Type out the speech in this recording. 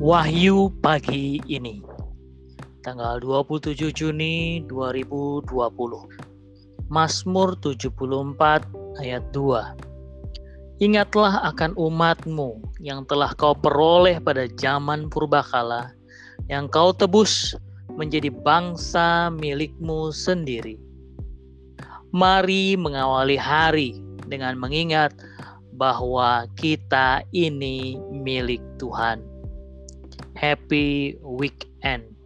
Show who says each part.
Speaker 1: Wahyu pagi ini. Tanggal 27 Juni 2020 Mazmur 74 ayat 2 Ingatlah akan umatmu yang telah kau peroleh pada zaman purbakala yang kau tebus menjadi bangsa milikmu sendiri. Mari mengawali hari dengan mengingat bahwa kita ini milik Tuhan. Happy weekend.